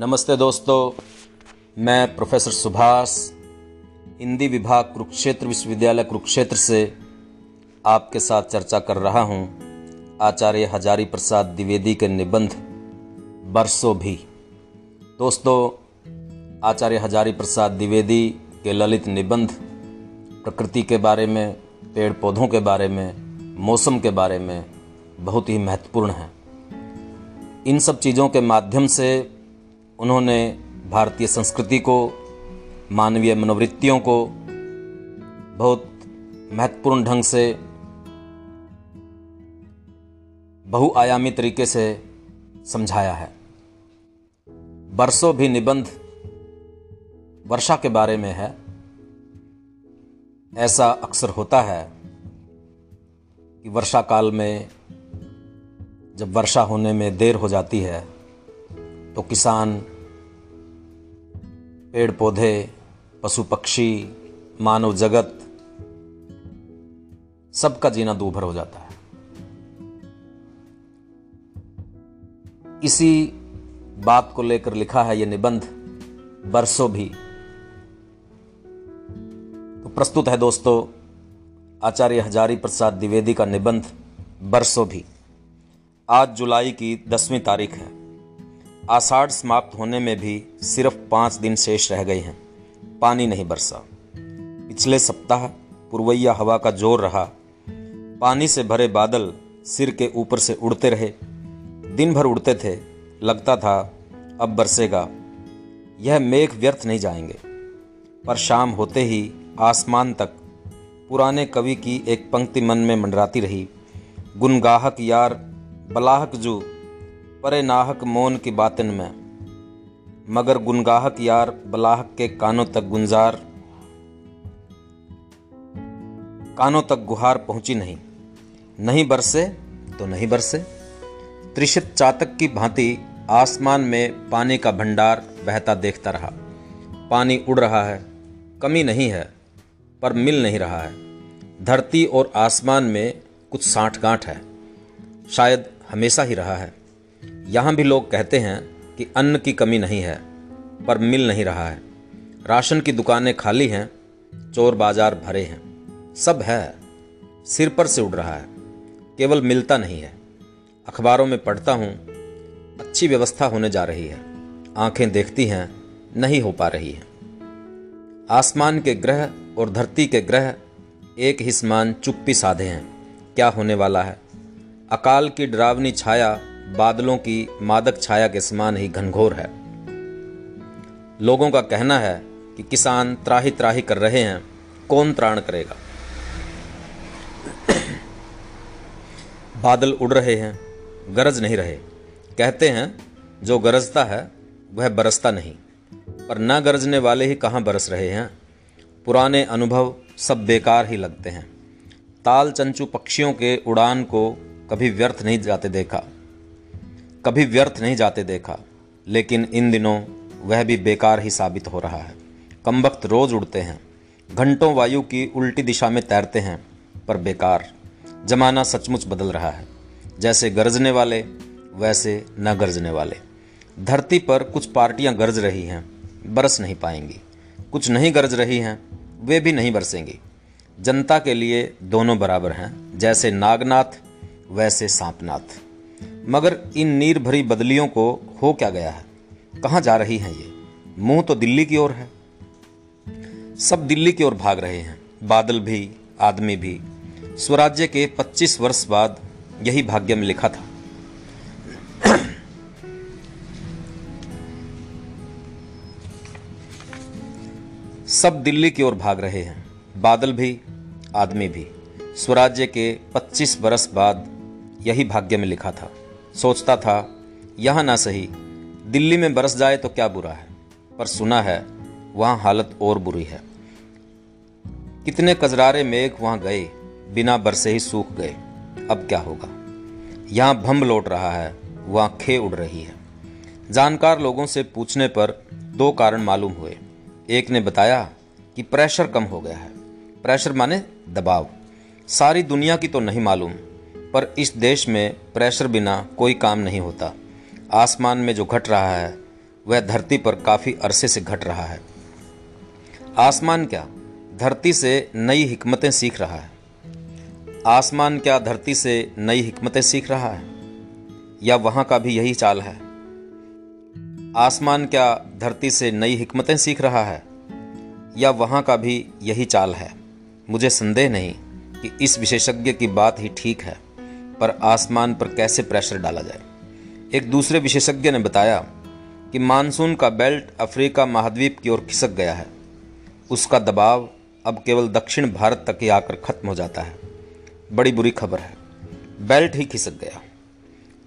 नमस्ते दोस्तों, मैं प्रोफेसर सुभाष, हिंदी विभाग कुरुक्षेत्र विश्वविद्यालय कुरुक्षेत्र से आपके साथ चर्चा कर रहा हूँ। आचार्य हजारी प्रसाद द्विवेदी के निबंध बरसों भी। दोस्तों, आचार्य हजारी प्रसाद द्विवेदी के ललित निबंध, प्रकृति के बारे में, पेड़ पौधों के बारे में, मौसम के बारे में बहुत ही महत्वपूर्ण हैं। इन सब चीज़ों के माध्यम से उन्होंने भारतीय संस्कृति को, मानवीय मनोवृत्तियों को बहुत महत्वपूर्ण ढंग से बहुआयामी तरीके से समझाया है। बरसों भी निबंध वर्षा के बारे में है। ऐसा अक्सर होता है कि वर्षा काल में जब वर्षा होने में देर हो जाती है तो किसान पेड़ पौधे पशु पक्षी मानव जगत, सबका जीना दूभर हो जाता है। इसी बात को लेकर लिखा है यह निबंध, बरसों भी। तो प्रस्तुत है दोस्तों, आचार्य हजारी प्रसाद द्विवेदी का निबंध, बरसों भी। आज जुलाई की दसवीं तारीख है। आषाढ़ समाप्त होने में भी सिर्फ़ पाँच दिन शेष रह गए हैं। पानी नहीं बरसा। पिछले सप्ताह पुरवैया हवा का ज़ोर रहा। पानी से भरे बादल सिर के ऊपर से उड़ते रहे। दिन भर उड़ते थे। लगता था, अब बरसेगा। यह मेघ व्यर्थ नहीं जाएँगे। पर शाम होते ही आसमान तक पुराने कवि की एक पंक्ति मन में मंडराती रही। गुनगाहक यार बलाहक जू परे नाहक मौन की बातन में। मगर गुनगाहक यार, बलाहक के कानों तक गुंजार कानों तक गुहार पहुँची नहीं। नहीं बरसे तो नहीं बरसे। त्रिशित चातक की भांति आसमान में पानी का भंडार बहता देखता रहा। पानी उड़ रहा है, कमी नहीं है, पर मिल नहीं रहा है। धरती और आसमान में कुछ साठ गांठ है। शायद हमेशा ही रहा है। यहाँ भी लोग कहते हैं कि अन्न की कमी नहीं है, पर मिल नहीं रहा है। राशन की दुकानें खाली हैं, चोर बाज़ार भरे हैं। सब है, सिर पर से उड़ रहा है, केवल मिलता नहीं है। अखबारों में पढ़ता हूँ, अच्छी व्यवस्था होने जा रही है। आँखें देखती हैं, नहीं हो पा रही है। आसमान के ग्रह और धरती के ग्रह एक ही समान चुप्पी साधे हैं। क्या होने वाला है? अकाल की डरावनी छाया बादलों की मादक छाया के समान ही घनघोर है। लोगों का कहना है कि किसान त्राही त्राही कर रहे हैं, कौन त्राण करेगा? बादल उड़ रहे हैं, गरज नहीं रहे। कहते हैं, जो गरजता है, वह बरसता नहीं। पर न गरजने वाले ही कहाँ बरस रहे हैं? पुराने अनुभव सब बेकार ही लगते हैं। ताल चंचू पक्षियों के उड़ान को कभी व्यर्थ नहीं जाते देखा। कभी व्यर्थ नहीं जाते देखा, लेकिन इन दिनों वह भी बेकार ही साबित हो रहा है। कम वक्त रोज उड़ते हैं, घंटों वायु की उल्टी दिशा में तैरते हैं, पर बेकार, जमाना सचमुच बदल रहा है। जैसे गरजने वाले, वैसे न गरजने वाले। धरती पर कुछ पार्टियाँ गरज रही हैं, बरस नहीं पाएँगी। कुछ नहीं गरज रही हैं, वे भी नहीं बरसेंगी। जनता के लिए दोनों बराबर हैं, जैसे नागनाथ, वैसे सांपनाथ। मगर इन नीर भरी बदलियों को हो क्या गया है? कहाँ जा रही हैं ये? मुँह तो दिल्ली की ओर है। सब दिल्ली की ओर भाग रहे हैं। बादल भी, आदमी भी। स्वराज्य के 25 वर्ष बाद यही भाग्य में लिखा था। सब दिल्ली की ओर भाग रहे हैं। बादल भी, आदमी भी। स्वराज्य के 25 वर्ष बाद यही भाग्य में लिखा था। सोचता था, यहाँ ना सही, दिल्ली में बरस जाए तो क्या बुरा है? पर सुना है, वहाँ हालत और बुरी है। कितने कजरारे मेघ वहाँ गए, बिना बरसे ही सूख गए। अब क्या होगा? यहाँ भम लौट रहा है, वहाँ खे उड़ रही है। जानकार लोगों से पूछने पर दो कारण मालूम हुए। एक ने बताया कि प्रेशर कम हो गया है। प्रेशर माने दबाव। सारी दुनिया की तो नहीं मालूम पर इस देश में प्रेशर बिना कोई काम नहीं होता। आसमान में जो घट रहा है, वह धरती पर काफ़ी अरसे से घट रहा है। आसमान क्या धरती से नई हिकमतें सीख रहा है? आसमान क्या धरती से नई हिकमतें सीख रहा है? या वहाँ का भी यही चाल है? आसमान क्या धरती से नई हिकमतें सीख रहा है? या वहाँ का भी यही चाल है? मुझे संदेह नहीं कि इस विशेषज्ञ की बात ही ठीक है। पर आसमान पर कैसे प्रेशर डाला जाए? एक दूसरे विशेषज्ञ ने बताया कि मानसून का बेल्ट अफ्रीका महाद्वीप की ओर खिसक गया है। उसका दबाव अब केवल दक्षिण भारत तक ही आकर खत्म हो जाता है। बड़ी बुरी खबर है। बेल्ट ही खिसक गया।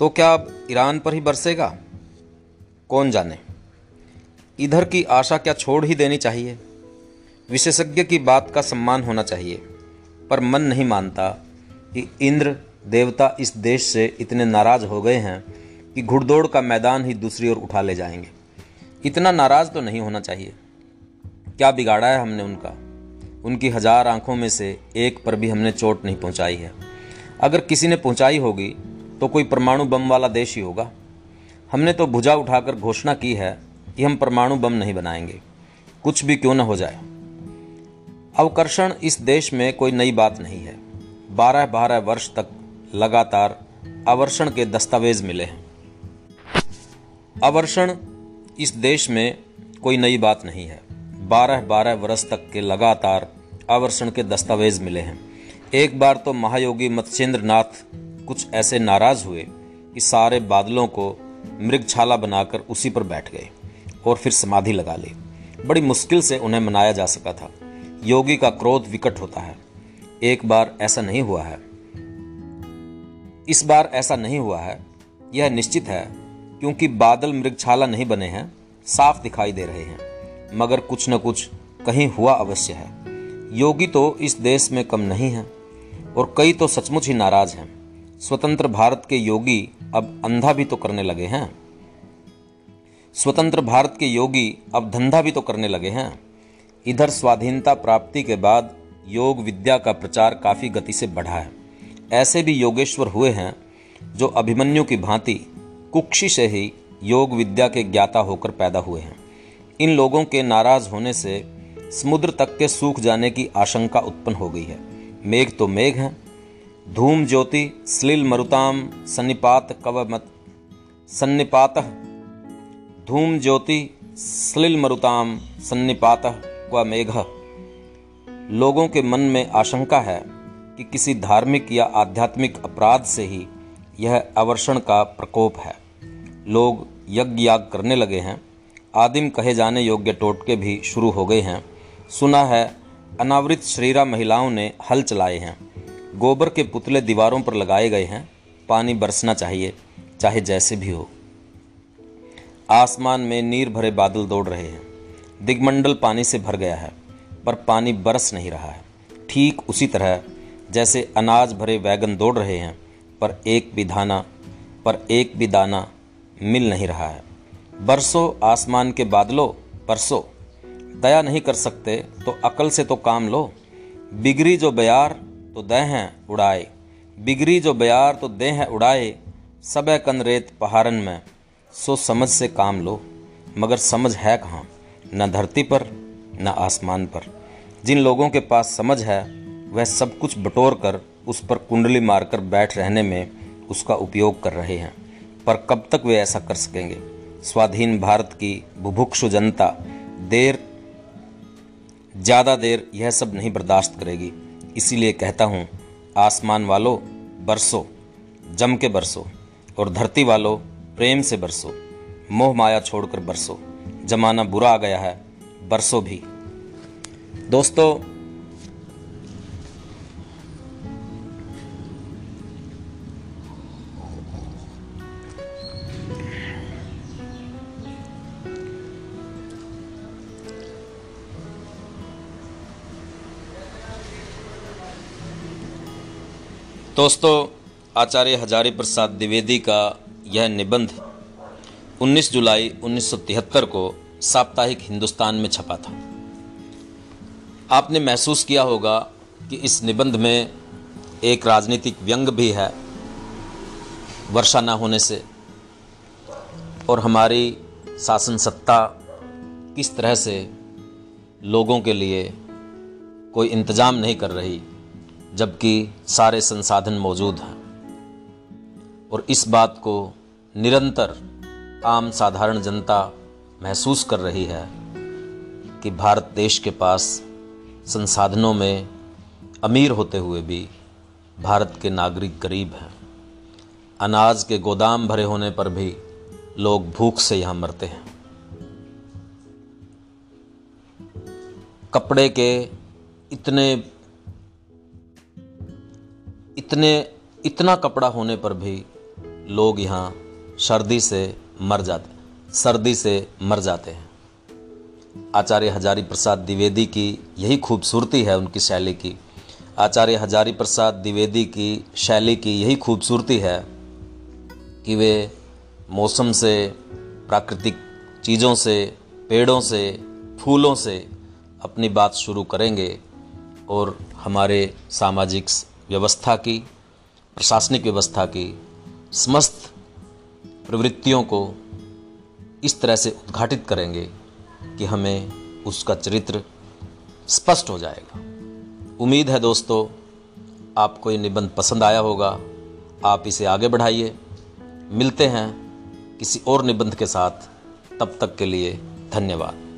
तो क्या अब ईरान पर ही बरसेगा? कौन जाने? इधर की आशा क्या छोड़ ही देनी चाहिए? विशेषज्ञ की बात का सम्मान होना चाहिए, पर मन नहीं मानता कि इंद्र देवता इस देश से इतने नाराज़ हो गए हैं कि घुड़दौड़ का मैदान ही दूसरी ओर उठा ले जाएँगे। इतना नाराज़ तो नहीं होना चाहिए। क्या बिगाड़ा है हमने उनका? उनकी हज़ार आँखों में से एक पर भी हमने चोट नहीं पहुंचाई है। अगर किसी ने पहुंचाई होगी तो कोई परमाणु बम वाला देश ही होगा। हमने तो भुजा उठाकर घोषणा की है कि हम परमाणु बम नहीं बनाएँगे। कुछ भी क्यों न हो जाए। अवकर्षण इस देश में कोई नई बात नहीं है। बारह बारह वर्ष तक लगातार आवर्षण के दस्तावेज़ मिले हैं। आवर्षण इस देश में कोई नई बात नहीं है। बारह बारह वर्ष तक के लगातार आवर्षण के दस्तावेज़ मिले हैं। एक बार तो महायोगी मत्स्येंद्र नाथ कुछ ऐसे नाराज़ हुए कि सारे बादलों को मृगछाला बनाकर उसी पर बैठ गए और फिर समाधि लगा ली। बड़ी मुश्किल से उन्हें मनाया जा सका था। योगी का क्रोध विकट होता है। एक बार ऐसा नहीं हुआ है। इस बार ऐसा नहीं हुआ है। यह निश्चित है, क्योंकि बादल मृगछाला नहीं बने हैं, साफ़ दिखाई दे रहे हैं। मगर कुछ न कुछ कहीं हुआ अवश्य है। योगी तो इस देश में कम नहीं है, और कई तो सचमुच ही नाराज़ हैं। स्वतंत्र भारत के योगी अब अंधा भी तो करने लगे हैं। स्वतंत्र भारत के योगी अब धंधा भी तो करने लगे हैं। इधर स्वाधीनता प्राप्ति के बाद योग विद्या का प्रचार काफ़ी गति से बढ़ा है। ऐसे भी योगेश्वर हुए हैं जो अभिमन्यु की भांति कुक्षी से ही योग विद्या के ज्ञाता होकर पैदा हुए हैं। इन लोगों के नाराज़ होने से समुद्र तक के सूख जाने की आशंका उत्पन्न हो गई है। मेघ तो मेघ हैं। धूम ज्योति, स्लिल मरुताम, सन्निपात कव मत, सन्निपात। धूम ज्योति, स्लिल मरुताम, सन्निपात व मेघ। लोगों के मन में आशंका है कि किसी धार्मिक या आध्यात्मिक अपराध से ही यह अवर्षण का प्रकोप है। लोग यज्ञ याग करने लगे हैं। आदिम कहे जाने योग्य टोटके भी शुरू हो गए हैं। सुना है, अनावृत शरीरा महिलाओं ने हल चलाए हैं। गोबर के पुतले दीवारों पर लगाए गए हैं। पानी बरसना चाहिए, चाहे जैसे भी हो। आसमान में नीर भरे बादल दौड़ रहे हैं। दिग्मंडल पानी से भर गया है, पर पानी बरस नहीं रहा है। ठीक उसी तरह जैसे अनाज भरे वैगन दौड़ रहे हैं, पर एक भी दाना, पर एक भी दाना मिल नहीं रहा है। बरसों आसमान के बादलों, परसों। दया नहीं कर सकते तो अकल से तो काम लो। बिगड़ी जो बयार तो दे हैं उड़ाए। बिगड़ी जो बयार तो दे हैं उड़ाए। सब कन रेत पहाड़न में, सो समझ से काम लो। मगर समझ है कहाँ? न धरती पर, न आसमान पर। जिन लोगों के पास समझ है वह सब कुछ बटोर कर उस पर कुंडली मारकर बैठ रहने में उसका उपयोग कर रहे हैं। पर कब तक वे ऐसा कर सकेंगे? स्वाधीन भारत की बुभुक्षु जनता, देर, ज़्यादा देर यह सब नहीं बर्दाश्त करेगी। इसीलिए कहता हूँ, आसमान वालों, बरसो, जम के बरसो, और धरती वालों, प्रेम से बरसो, मोह माया छोड़कर बरसो। जमाना बुरा आ गया है, बरसो भी। दोस्तों दोस्तों, आचार्य हजारी प्रसाद द्विवेदी का यह निबंध 19 जुलाई 1973 को साप्ताहिक हिंदुस्तान में छपा था। आपने महसूस किया होगा कि इस निबंध में एक राजनीतिक व्यंग भी है, वर्षा ना होने से। और हमारी शासन सत्ता किस तरह से लोगों के लिए कोई इंतज़ाम नहीं कर रही जबकि सारे संसाधन मौजूद हैं। और इस बात को निरंतर आम साधारण जनता महसूस कर रही है कि भारत देश के पास संसाधनों में अमीर होते हुए भी भारत के नागरिक गरीब हैं। अनाज के गोदाम भरे होने पर भी लोग भूख से यहाँ मरते हैं। कपड़े के इतने इतने, इतना कपड़ा होने पर भी लोग यहाँ सर्दी से मर जाते, सर्दी से मर जाते हैं। आचार्य हजारी प्रसाद द्विवेदी की यही खूबसूरती है उनकी शैली की। आचार्य हजारी प्रसाद द्विवेदी की शैली की यही खूबसूरती है कि वे मौसम से, प्राकृतिक चीज़ों से, पेड़ों से, फूलों से अपनी बात शुरू करेंगे और हमारे सामाजिक व्यवस्था की, प्रशासनिक व्यवस्था की, समस्त प्रवृत्तियों को इस तरह से उद्घाटित करेंगे कि हमें उसका चरित्र स्पष्ट हो जाएगा। उम्मीद है दोस्तों, आपको ये निबंध पसंद आया होगा। आप इसे आगे बढ़ाइए। मिलते हैं किसी और निबंध के साथ। तब तक के लिए धन्यवाद।